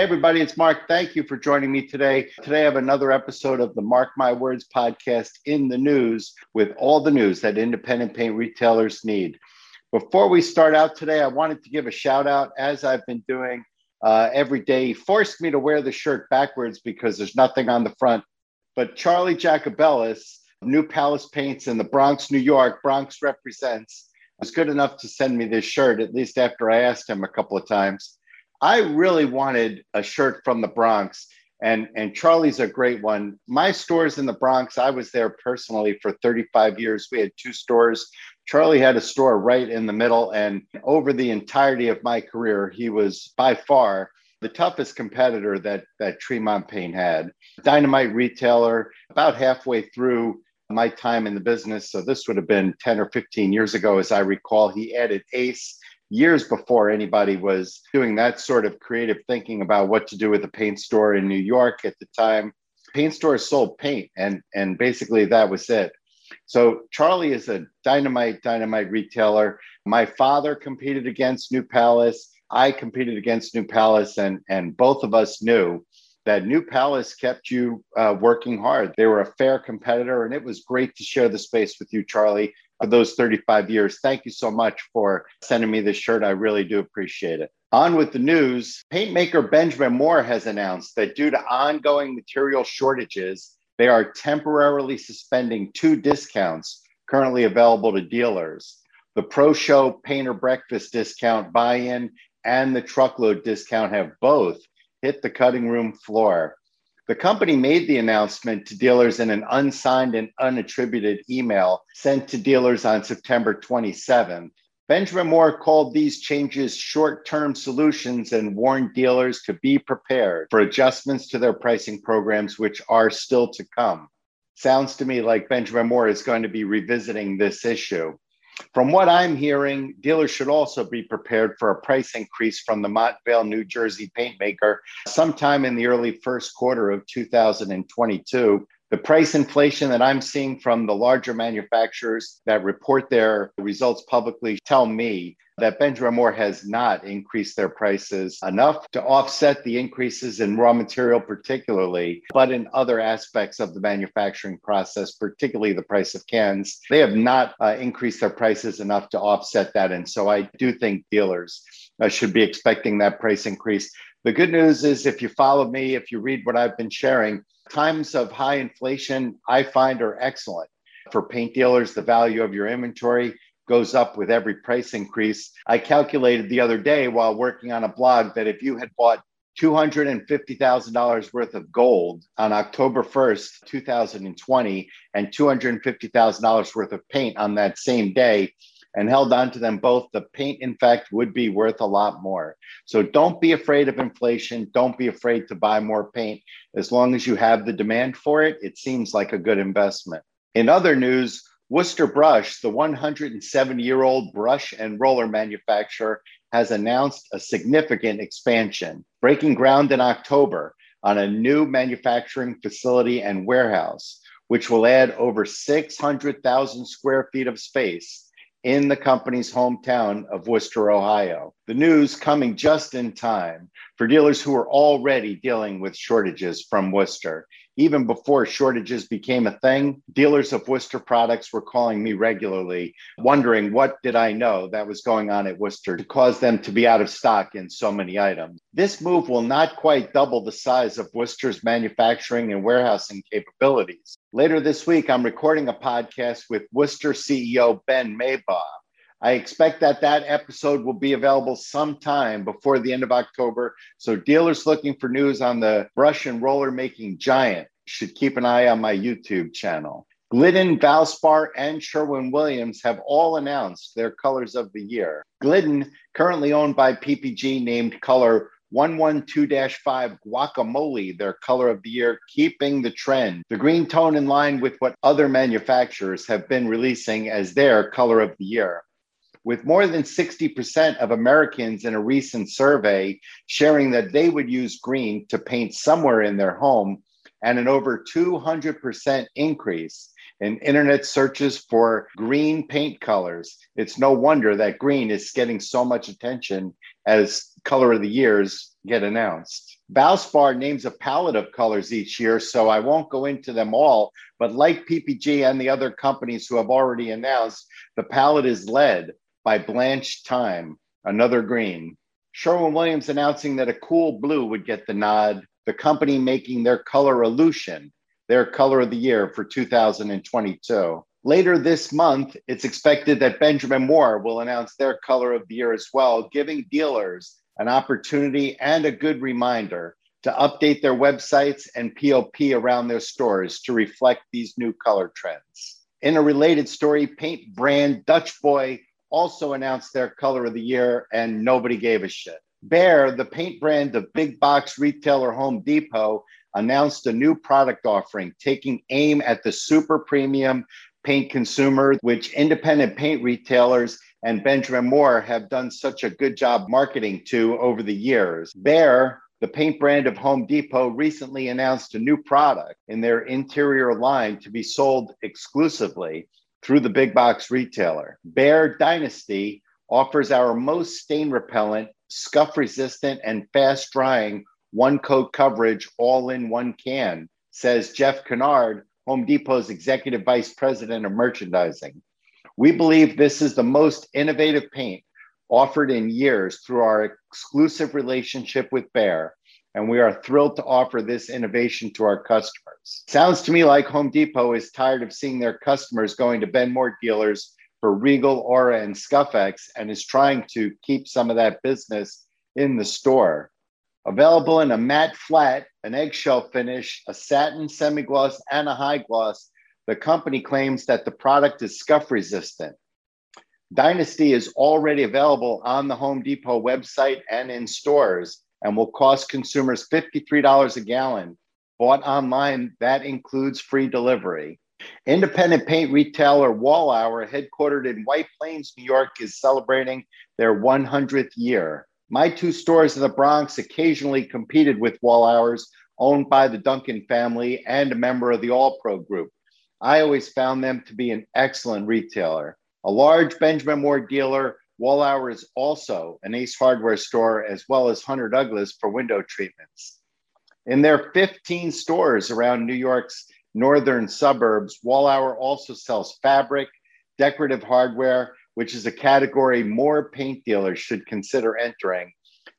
Hey, everybody, it's Mark. Thank you for joining me today. Today, I have another episode of the Mark My Words podcast in the news with all the news that independent paint retailers need. Before we start out today, I wanted to give a shout out, as I've been doing uh, every day. He forced me to wear the shirt backwards because there's nothing on the front. But Charlie Jacobellis, New Palace Paints in the Bronx, New York, Bronx represents, was good enough to send me this shirt, at least after I asked him a couple of times. I really wanted a shirt from the Bronx, and and Charlie's a great one. My stores in the Bronx, I was there personally for 35 years. We had two stores. Charlie had a store right in the middle, and over the entirety of my career, he was by far the toughest competitor that that Tremont Paint had. Dynamite retailer, about halfway through my time in the business. So this would have been 10 or 15 years ago, as I recall. He added Ace years before anybody was doing that sort of creative thinking about what to do with a paint store in New York at the time. Paint stores sold paint, and and basically that was it. So Charlie is a dynamite, dynamite retailer. My father competed against New Palace. I competed against New Palace, and and both of us knew that New Palace kept you uh, working hard. They were a fair competitor, and it was great to share the space with you, Charlie of those 35 years. Thank you so much for sending me this shirt. I really do appreciate it. On with the news, paintmaker Benjamin Moore has announced that due to ongoing material shortages, they are temporarily suspending two discounts currently available to dealers. The Pro Show Painter Breakfast discount buy in and the truckload discount have both hit the cutting room floor. The company made the announcement to dealers in an unsigned and unattributed email sent to dealers on September 27. Benjamin Moore called these changes short term solutions and warned dealers to be prepared for adjustments to their pricing programs, which are still to come. Sounds to me like Benjamin Moore is going to be revisiting this issue. From what I'm hearing, dealers should also be prepared for a price increase from the Montvale, New Jersey paint maker sometime in the early first quarter of 2022. The price inflation that I'm seeing from the larger manufacturers that report their results publicly tell me that Benjamin Moore has not increased their prices enough to offset the increases in raw material, particularly, but in other aspects of the manufacturing process, particularly the price of cans. They have not uh, increased their prices enough to offset that. And so I do think dealers uh, should be expecting that price increase. The good news is, if you follow me, if you read what I've been sharing, times of high inflation, I find are excellent. For paint dealers, the value of your inventory goes up with every price increase. I calculated the other day while working on a blog that if you had bought $250,000 worth of gold on October 1st, 2020, and $250,000 worth of paint on that same day, and held on to them both, the paint, in fact, would be worth a lot more. So don't be afraid of inflation. Don't be afraid to buy more paint. As long as you have the demand for it, it seems like a good investment. In other news, Wooster Brush, the 170 year old brush and roller manufacturer, has announced a significant expansion, breaking ground in October on a new manufacturing facility and warehouse, which will add over 600,000 square feet of space in the company's hometown of Wooster, Ohio. The news coming just in time for dealers who are already dealing with shortages from Wooster even before shortages became a thing, dealers of Wooster products were calling me regularly, wondering what did I know that was going on at Wooster to cause them to be out of stock in so many items. This move will not quite double the size of Wooster's manufacturing and warehousing capabilities. Later this week, I'm recording a podcast with Wooster CEO Ben Maibach I expect that that episode will be available sometime before the end of October. So dealers looking for news on the brush and roller making giant should keep an eye on my YouTube channel. Glidden, Valspar, and Sherwin Williams have all announced their colors of the year. Glidden, currently owned by PPG, named color 112 5 Guacamole, their color of the year, keeping the trend. The green tone in line with what other manufacturers have been releasing as their color of the year with more than 60% of Americans in a recent survey sharing that they would use green to paint somewhere in their home, and an over 200% increase in internet searches for green paint colors. It's no wonder that green is getting so much attention as color of the years get announced. Valspar names a palette of colors each year, so I won't go into them all. But like PPG and the other companies who have already announced, the palette is led by Blanche Time, another green. Sherwin Williams announcing that a cool blue would get the nod, the company making their color Illusion their color of the year for 2022. Later this month, it's expected that Benjamin Moore will announce their color of the year as well, giving dealers an opportunity and a good reminder to update their websites and POP around their stores to reflect these new color trends. In a related story, paint brand Dutch Boy also announced their color of the year and nobody gave a shit. Behr, the paint brand of big box retailer Home Depot, announced a new product offering taking aim at the super premium paint consumer, which independent paint retailers and Benjamin Moore have done such a good job marketing to over the years. Behr, the paint brand of Home Depot, recently announced a new product in their interior line to be sold exclusively through the big box retailer. Behr Dynasty offers our most stain repellent, scuff resistant, and fast drying one coat coverage all in one can, says Jeff Kinnaird, Home Depot's executive vice president of merchandising. We believe this is the most innovative paint offered in years through our exclusive relationship with Behr, and we are thrilled to offer this innovation to our customers. Sounds to me like Home Depot is tired of seeing their customers going to Benmore dealers for Regal, Aura, and Scuff-X and is trying to keep some of that business in the store. Available in a matte flat, an eggshell finish, a satin semi gloss, and a high gloss, the company claims that the product is scuff resistant. Dynasty is already available on the Home Depot website and in stores and will cost consumers $53 a gallon. Bought online, that includes free delivery. Independent paint retailer Wallauer, headquartered in White Plains, New York, is celebrating their 100th year. My two stores in the Bronx occasionally competed with Wallauers, owned by the Duncan family and a member of the All Pro Group. I always found them to be an excellent retailer. A large Benjamin Moore dealer, Wallauer is also an Ace Hardware store, as well as Hunter Douglas for window treatments. In their 15 stores around New York's northern suburbs, Wallauer also sells fabric, decorative hardware, which is a category more paint dealers should consider entering,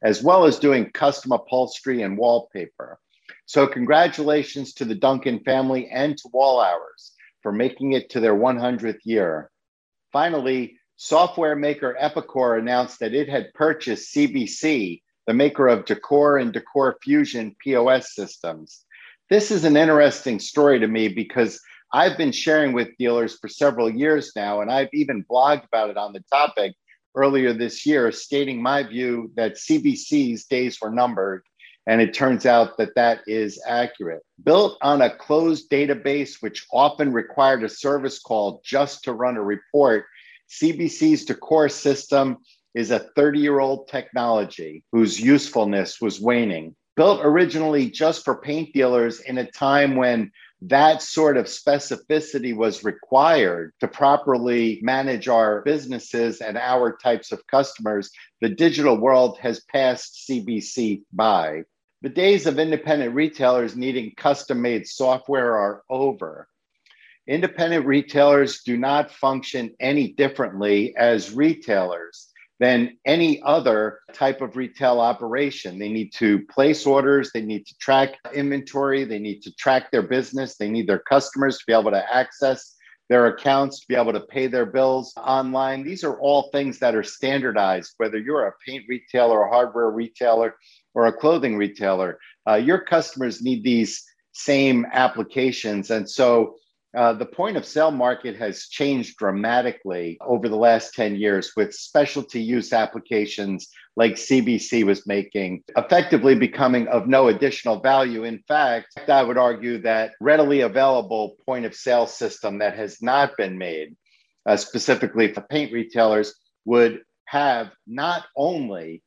as well as doing custom upholstery and wallpaper. So, congratulations to the Duncan family and to Wallauers for making it to their 100th year. Finally, software maker Epicor announced that it had purchased CBC, the maker of Decor and Decor Fusion POS systems. This is an interesting story to me because I've been sharing with dealers for several years now, and I've even blogged about it on the topic earlier this year, stating my view that CBC's days were numbered. And it turns out that that is accurate. Built on a closed database, which often required a service call just to run a report, CBC's Decor system is a 30 year old technology whose usefulness was waning. Built originally just for paint dealers in a time when that sort of specificity was required to properly manage our businesses and our types of customers. The digital world has passed CBC by. The days of independent retailers needing custom made software are over. Independent retailers do not function any differently as retailers than any other type of retail operation. They need to place orders, they need to track inventory, they need to track their business, they need their customers to be able to access their accounts, to be able to pay their bills online. These are all things that are standardized, whether you're a paint retailer, a hardware retailer, or a clothing retailer. Uh, your customers need these same applications. And so uh, the point of sale market has changed dramatically over the last 10 years with specialty use applications like CBC was making, effectively becoming of no additional value. In fact, I would argue that readily available point of sale system that has not been made, uh, specifically for paint retailers, would have not only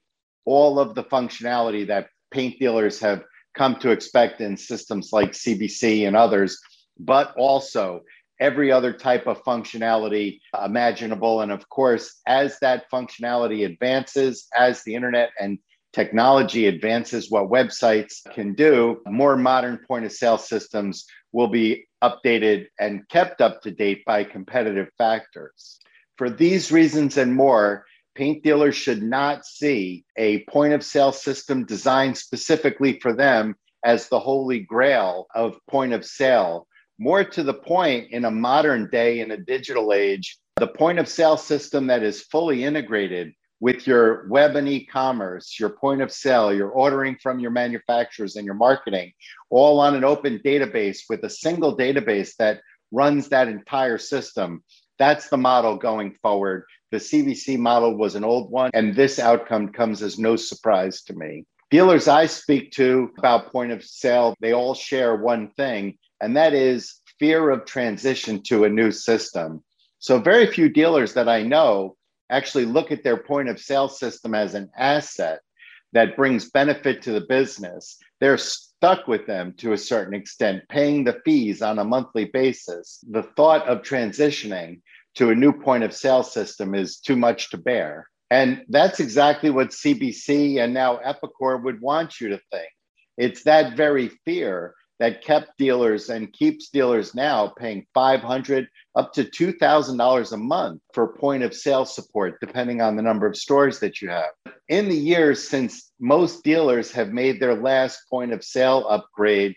all of the functionality that paint dealers have come to expect in systems like CBC and others but also every other type of functionality imaginable. And of course, as that functionality advances, as the internet and technology advances what websites can do, more modern point of sale systems will be updated and kept up to date by competitive factors. For these reasons and more, paint dealers should not see a point of sale system designed specifically for them as the holy grail of point of sale. More to the point, in a modern day, in a digital age, the point of sale system that is fully integrated with your web and e-commerce, your point of sale, your ordering from your manufacturers and your marketing, all on an open database with a single database that runs that entire system. That's the model going forward. The CBC model was an old one, and this outcome comes as no surprise to me. Dealers I speak to about point of sale, they all share one thing, and that is fear of transition to a new system. So, very few dealers that I know actually look at their point of sale system as an asset that brings benefit to the business. They're stuck with them to a certain extent, paying the fees on a monthly basis. The thought of transitioning to a new point of sale system is too much to bear. And that's exactly what CBC and now Epicor would want you to think. It's that very fear that kept dealers and keeps dealers now paying 500 up to $2,000 a month for point of sale support, depending on the number of stores that you have. In the years since most dealers have made their last point of sale upgrade,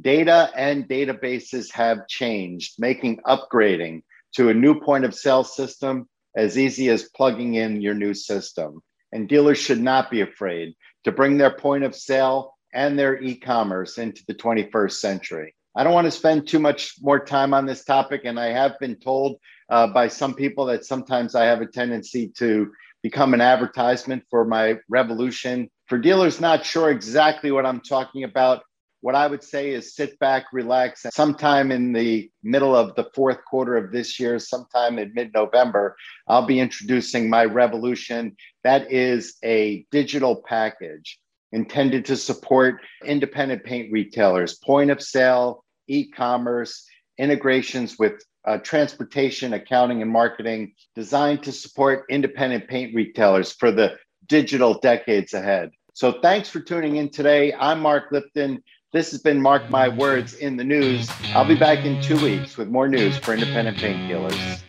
data and databases have changed, making upgrading to a new point of sale system as easy as plugging in your new system. And dealers should not be afraid to bring their point of sale and their e commerce into the 21st century. I don't want to spend too much more time on this topic, and I have been told uh, by some people that sometimes I have a tendency to become an advertisement for my revolution. For dealers not sure exactly what I'm talking about, what I would say is sit back, relax. Sometime in the middle of the fourth quarter of this year, sometime in mid November, I'll be introducing my revolution. That is a digital package intended to support independent paint retailers, point of sale, e commerce, integrations with uh, transportation, accounting, and marketing, designed to support independent paint retailers for the digital decades ahead. So, thanks for tuning in today. I'm Mark Lipton. This has been Mark My Words in the News. I'll be back in two weeks with more news for independent paint dealers.